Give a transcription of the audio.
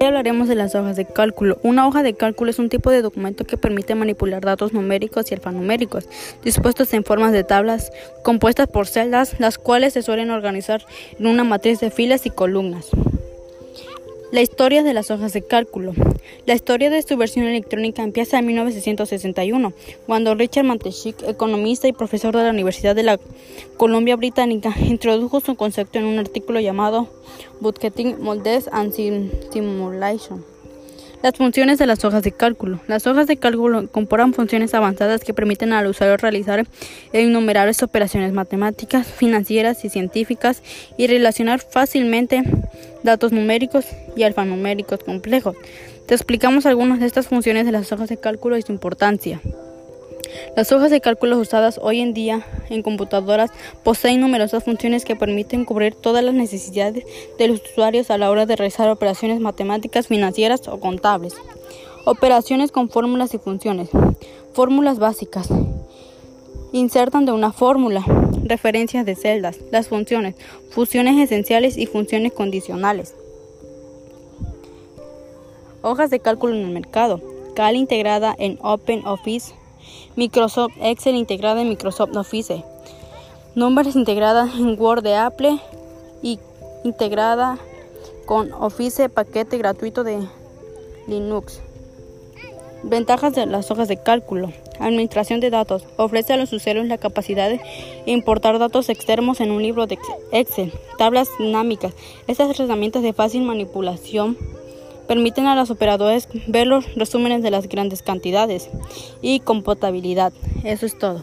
Hoy hablaremos de las hojas de cálculo. Una hoja de cálculo es un tipo de documento que permite manipular datos numéricos y alfanuméricos, dispuestos en formas de tablas compuestas por celdas, las cuales se suelen organizar en una matriz de filas y columnas. La historia de las hojas de cálculo. La historia de su versión electrónica empieza en 1961, cuando Richard Mantechik, economista y profesor de la Universidad de la Columbia Británica, introdujo su concepto en un artículo llamado Budgeting Models and Simulation. Las funciones de las hojas de cálculo. Las hojas de cálculo componen funciones avanzadas que permiten al usuario realizar innumerables operaciones matemáticas, financieras y científicas y relacionar fácilmente datos numéricos y alfanuméricos complejos. Te explicamos algunas de estas funciones de las hojas de cálculo y su importancia. Las hojas de cálculo usadas hoy en día en computadoras poseen numerosas funciones que permiten cubrir todas las necesidades de los usuarios a la hora de realizar operaciones matemáticas, financieras o contables. Operaciones con fórmulas y funciones. Fórmulas básicas. Insertan de una fórmula. Referencias de celdas. Las funciones. Funciones esenciales y funciones condicionales. Hojas de cálculo en el mercado. Cal integrada en OpenOffice Microsoft Excel integrada en Microsoft Office, Numbers integrada en Word de Apple y integrada con Office paquete gratuito de Linux. Ventajas de las hojas de cálculo. Administración de datos. Ofrece a los usuarios la capacidad de importar datos externos en un libro de Excel. Tablas dinámicas. Estas herramientas de fácil manipulación permiten a los operadores ver los resúmenes de las grandes cantidades y computabilidad. Eso es todo.